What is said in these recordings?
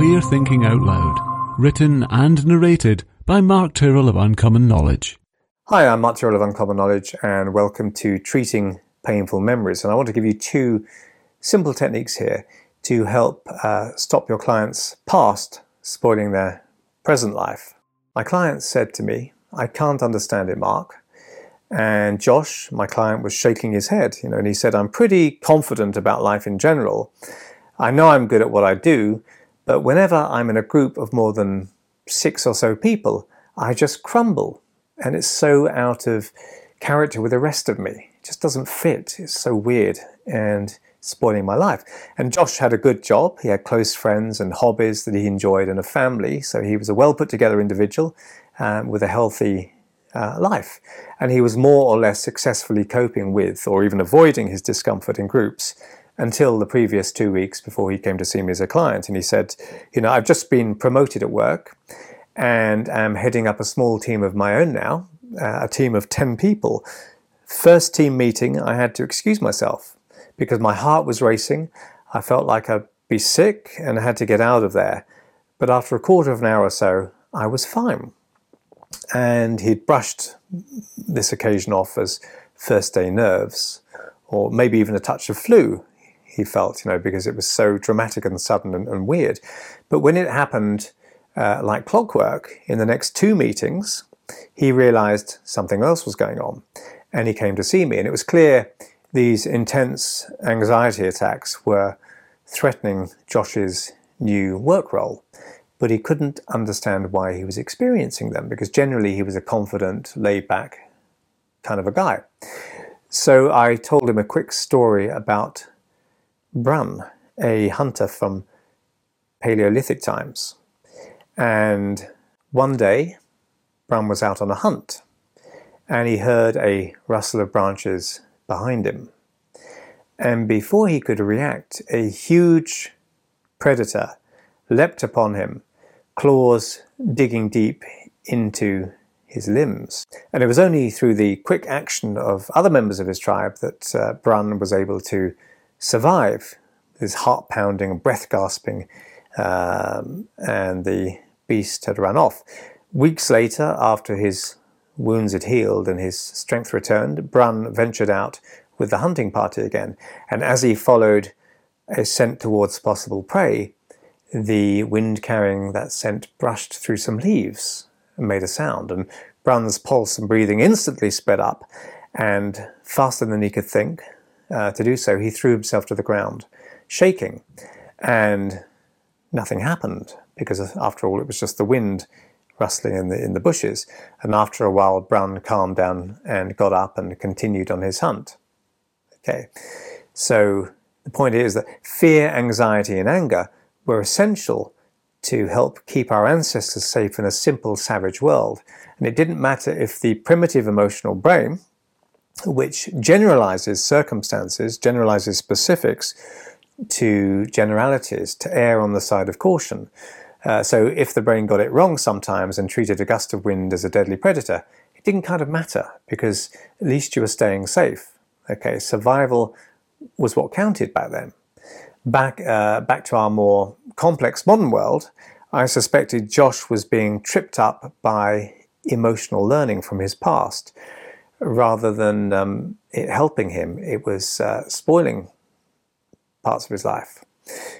Clear Thinking Out Loud, written and narrated by Mark Tyrrell of Uncommon Knowledge. Hi, I'm Mark Tyrrell of Uncommon Knowledge, and welcome to Treating Painful Memories. And I want to give you two simple techniques here to help uh, stop your clients' past spoiling their present life. My client said to me, I can't understand it, Mark. And Josh, my client, was shaking his head, you know, and he said, I'm pretty confident about life in general. I know I'm good at what I do, but whenever I'm in a group of more than six or so people, I just crumble. And it's so out of character with the rest of me. It just doesn't fit. It's so weird and spoiling my life. And Josh had a good job. He had close friends and hobbies that he enjoyed and a family. So he was a well put together individual um, with a healthy uh, life. And he was more or less successfully coping with or even avoiding his discomfort in groups until the previous two weeks before he came to see me as a client. And he said, You know, I've just been promoted at work and am heading up a small team of my own now, uh, a team of 10 people. First team meeting, I had to excuse myself because my heart was racing. I felt like I'd be sick and I had to get out of there. But after a quarter of an hour or so, I was fine. And he'd brushed this occasion off as first day nerves, or maybe even a touch of flu, he felt, you know, because it was so dramatic and sudden and, and weird. But when it happened uh, like clockwork in the next two meetings, he realized something else was going on and he came to see me. And it was clear these intense anxiety attacks were threatening Josh's new work role. But he couldn't understand why he was experiencing them because generally he was a confident, laid back kind of a guy. So I told him a quick story about Bran, a hunter from Paleolithic times. And one day, Bran was out on a hunt and he heard a rustle of branches behind him. And before he could react, a huge predator leapt upon him, claws digging deep into his limbs. And it was only through the quick action of other members of his tribe that uh, Bran was able to survive his heart pounding breath gasping, um, and the beast had run off. Weeks later, after his wounds had healed and his strength returned, Brun ventured out with the hunting party again. And as he followed a scent towards possible prey, the wind carrying that scent brushed through some leaves and made a sound. And Brun's pulse and breathing instantly sped up, and faster than he could think uh, to do so, he threw himself to the ground, shaking. And nothing happened because, after all, it was just the wind rustling in the in the bushes. And after a while, Bran calmed down and got up and continued on his hunt. Okay, so the point is that fear, anxiety, and anger were essential to help keep our ancestors safe in a simple savage world. And it didn't matter if the primitive emotional brain, which generalizes circumstances, generalizes specifics to generalities, to err on the side of caution. Uh, so if the brain got it wrong sometimes and treated a gust of wind as a deadly predator, it didn't kind of matter because at least you were staying safe. Okay, survival was what counted back then. Back uh, back to our more complex modern world, I suspected Josh was being tripped up by emotional learning from his past, rather than um, it helping him. It was uh, spoiling parts of his life.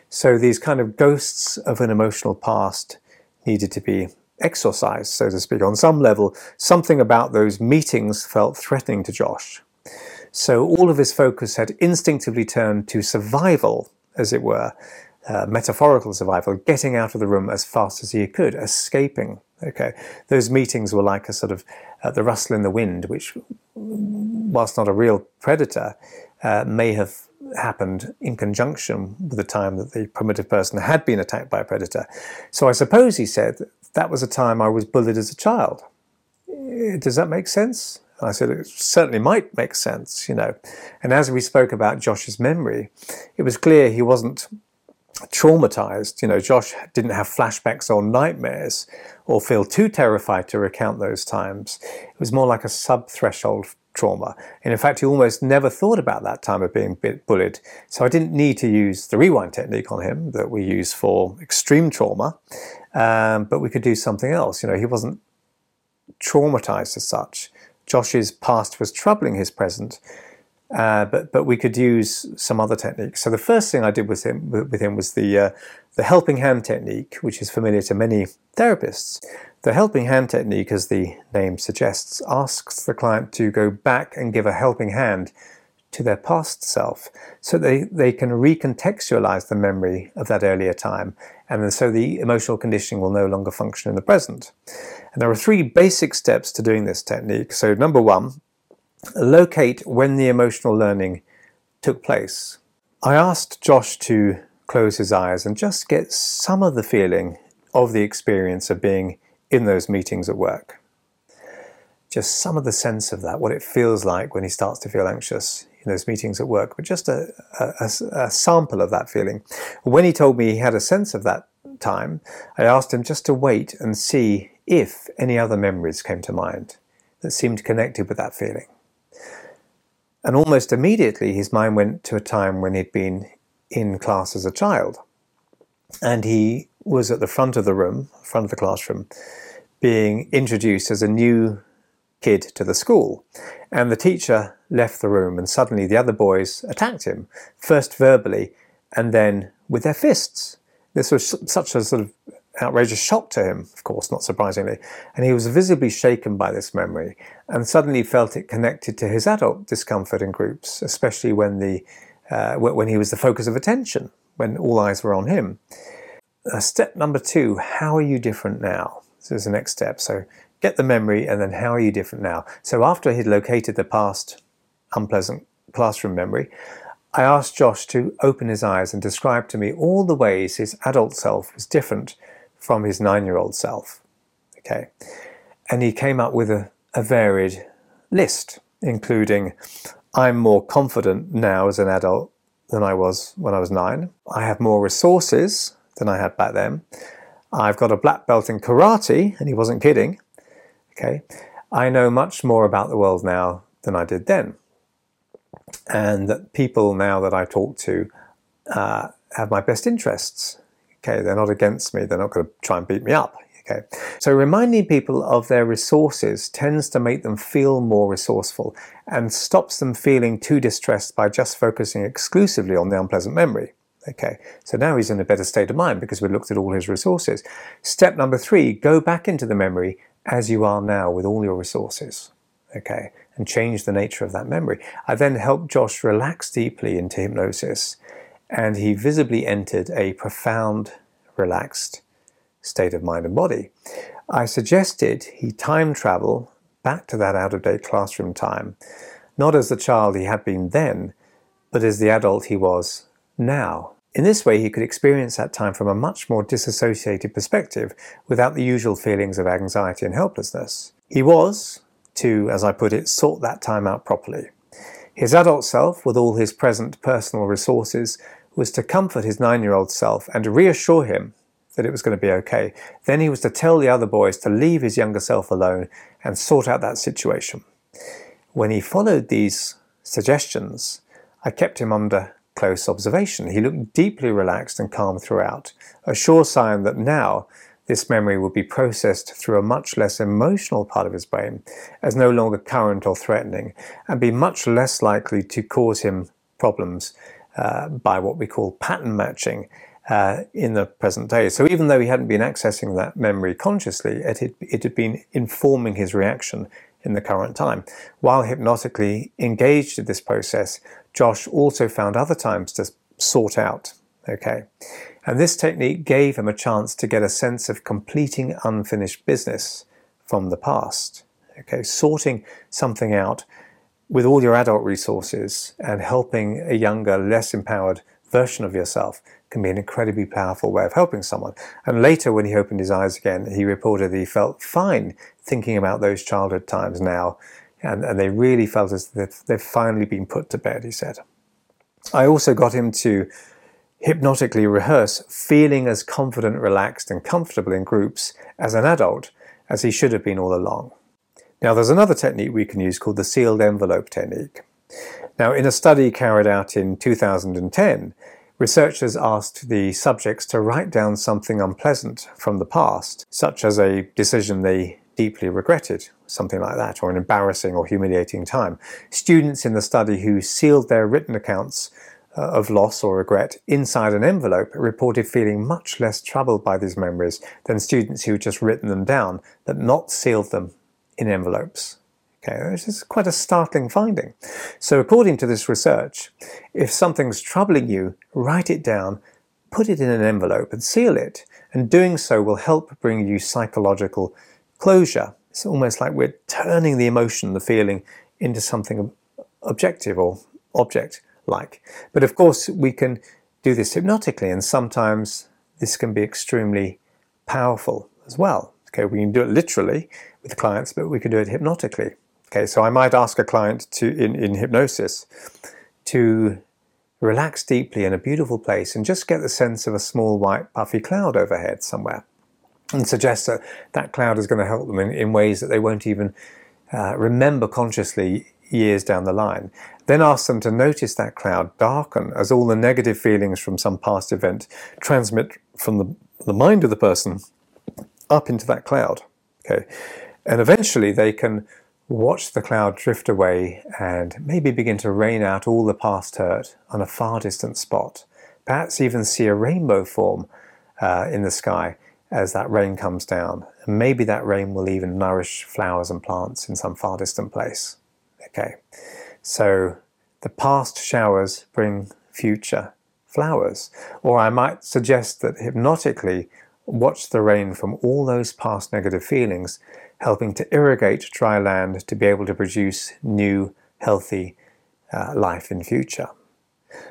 So these kind of ghosts of an emotional past needed to be exorcised, so to speak. On some level, something about those meetings felt threatening to Josh. So all of his focus had instinctively turned to survival, as it were, uh, metaphorical survival, getting out of the room as fast as he could, escaping. Okay, those meetings were like a sort of uh, the rustle in the wind, which, whilst not a real predator, uh, may have happened in conjunction with the time that the primitive person had been attacked by a predator. So I suppose he said that, was a time I was bullied as a child. Eh, does that make sense? I said, it certainly might make sense, you know. And as we spoke about Josh's memory, it was clear he wasn't traumatized. You know, Josh didn't have flashbacks or nightmares or feel too terrified to recount those times. It was more like a sub threshold trauma. And in fact, he almost never thought about that time of being bullied. So I didn't need to use the rewind technique on him that we use for extreme trauma, um, but we could do something else. You know, he wasn't traumatized as such. Josh's past was troubling his present, uh, but but we could use some other techniques. So the first thing I did with him with him was the uh, the helping hand technique, which is familiar to many therapists. The helping hand technique, as the name suggests, asks the client to go back and give a helping hand to their past self so they, they can recontextualize the memory of that earlier time and so the emotional conditioning will no longer function in the present. And there are three basic steps to doing this technique. So number one, locate when the emotional learning took place. I asked Josh to close his eyes and just get some of the feeling of the experience of being in those meetings at work. Just some of the sense of that, what it feels like when he starts to feel anxious in those meetings at work, but just a, a, a, sample of that feeling. When he told me he had a sense of that time, I asked him just to wait and see if any other memories came to mind that seemed connected with that feeling. And almost immediately, his mind went to a time when he'd been in class as a child. And he was at the front of the room, front of the classroom, being introduced as a new kid to the school. And the teacher left the room, and suddenly the other boys attacked him, first verbally and then with their fists. This was such a sort of outrageous shock to him, of course, not surprisingly, and he was visibly shaken by this memory and suddenly felt it connected to his adult discomfort in groups, especially when, the, uh, when he was the focus of attention, when all eyes were on him. Uh, step number two how are you different now? This is the next step. So get the memory, and then how are you different now? So after he'd located the past unpleasant classroom memory, I asked Josh to open his eyes and describe to me all the ways his adult self was different from his nine year old self. Okay. And he came up with a, a varied list, including I'm more confident now as an adult than I was when I was nine. I have more resources than I had back then. I've got a black belt in karate, and he wasn't kidding. Okay. I know much more about the world now than I did then. And that people now that I talk to uh, have my best interests. Okay, they're not against me, they're not going to try and beat me up. Okay, so reminding people of their resources tends to make them feel more resourceful and stops them feeling too distressed by just focusing exclusively on the unpleasant memory. Okay, so now he's in a better state of mind because we looked at all his resources. Step number three go back into the memory as you are now with all your resources. Okay, and change the nature of that memory. I then helped Josh relax deeply into hypnosis and he visibly entered a profound, relaxed state of mind and body. I suggested he time travel back to that out of date classroom time, not as the child he had been then, but as the adult he was now. In this way, he could experience that time from a much more disassociated perspective without the usual feelings of anxiety and helplessness. He was, to, as I put it, sort that time out properly. His adult self, with all his present personal resources, was to comfort his nine year old self and to reassure him that it was going to be okay. Then he was to tell the other boys to leave his younger self alone and sort out that situation. When he followed these suggestions, I kept him under close observation. He looked deeply relaxed and calm throughout, a sure sign that now this memory would be processed through a much less emotional part of his brain, as no longer current or threatening, and be much less likely to cause him problems uh, by what we call pattern matching uh, in the present day. So even though he hadn't been accessing that memory consciously, it had, it had been informing his reaction in the current time. While hypnotically engaged in this process, Josh also found other times to sort out. Okay. And this technique gave him a chance to get a sense of completing unfinished business from the past. Okay, sorting something out with all your adult resources and helping a younger, less empowered version of yourself can be an incredibly powerful way of helping someone. And later, when he opened his eyes again, he reported that he felt fine thinking about those childhood times now. And, and they really felt as if they've finally been put to bed, he said. I also got him to hypnotically rehearse feeling as confident, relaxed, and comfortable in groups as an adult as he should have been all along. Now, there's another technique we can use called the sealed envelope technique. Now, in a study carried out in 2010, researchers asked the subjects to write down something unpleasant from the past, such as a decision they deeply regretted, something like that, or an embarrassing or humiliating time. Students in the study who sealed their written accounts uh, of loss or regret inside an envelope reported feeling much less troubled by these memories than students who had just written them down but not sealed them in envelopes. Okay, this is quite a startling finding. So, according to this research, if something's troubling you, write it down, put it in an envelope, and seal it. And doing so will help bring you psychological closure. It's almost like we're turning the emotion, the feeling, into something objective or object like. But of course, we can do this hypnotically, and sometimes this can be extremely powerful as well. Okay, we can do it literally with clients, but we can do it hypnotically. Okay, so I might ask a client to in, in hypnosis to relax deeply in a beautiful place and just get the sense of a small white puffy cloud overhead somewhere and suggest that that cloud is going to help them in, in ways that they won't even uh, remember consciously years down the line. Then ask them to notice that cloud darken as all the negative feelings from some past event transmit from the, the mind of the person up into that cloud. Okay. And eventually they can watch the cloud drift away and maybe begin to rain out all the past hurt on a far distant spot. Perhaps even see a rainbow form uh, in the sky as that rain comes down. And maybe that rain will even nourish flowers and plants in some far distant place. Okay, so the past showers bring future flowers. Or I might suggest that hypnotically watch the rain from all those past negative feelings, helping to irrigate dry land to be able to produce new, healthy uh, life in future.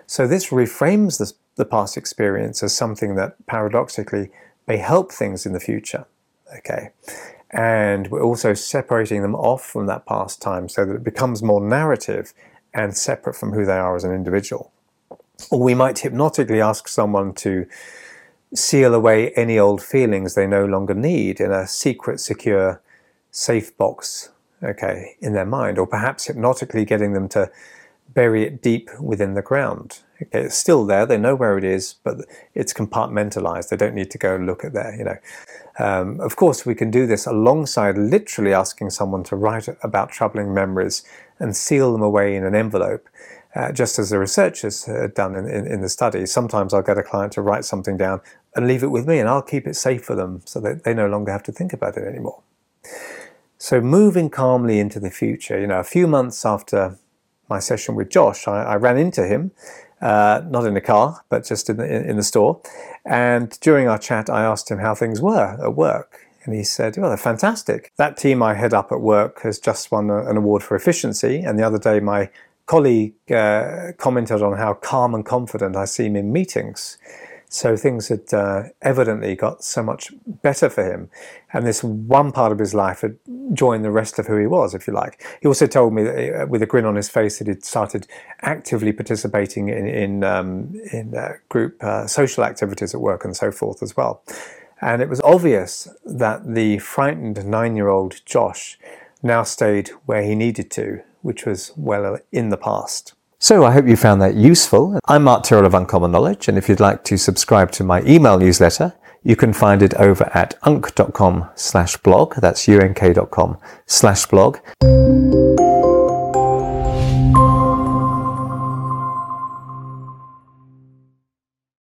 So this reframes the, the past experience as something that paradoxically may help things in the future. Okay. And we're also separating them off from that past time so that it becomes more narrative and separate from who they are as an individual. Or we might hypnotically ask someone to seal away any old feelings they no longer need in a secret, secure, safe box, okay, in their mind, or perhaps hypnotically getting them to bury it deep within the ground. Okay, it's still there. They know where it is, but it's compartmentalized. They don't need to go look at there. You know, um, of course, we can do this alongside literally asking someone to write about troubling memories and seal them away in an envelope. Uh, just as the researchers had done in, in, in, the study, sometimes I'll get a client to write something down and leave it with me, and I'll keep it safe for them so that they no longer have to think about it anymore. So, moving calmly into the future, you know, a few months after my session with Josh, I, I ran into him, uh, not in the car, but just in the, in the store. And during our chat, I asked him how things were at work. And he said, Well, they're fantastic. That team I head up at work has just won a, an award for efficiency. And the other day, my colleague uh, commented on how calm and confident I seem in meetings. So things had uh, evidently got so much better for him. And this one part of his life had joined the rest of who he was, if you like. He also told me that, uh, with a grin on his face that he'd started actively participating in, in, um, in uh, group uh, social activities at work and so forth as well. And it was obvious that the frightened nine year old Josh now stayed where he needed to, which was well in the past. So I hope you found that useful. I'm Mark Tyrrell of Uncommon Knowledge, and if you'd like to subscribe to my email newsletter, you can find it over at unk.com slash blog. That's unk.com slash blog.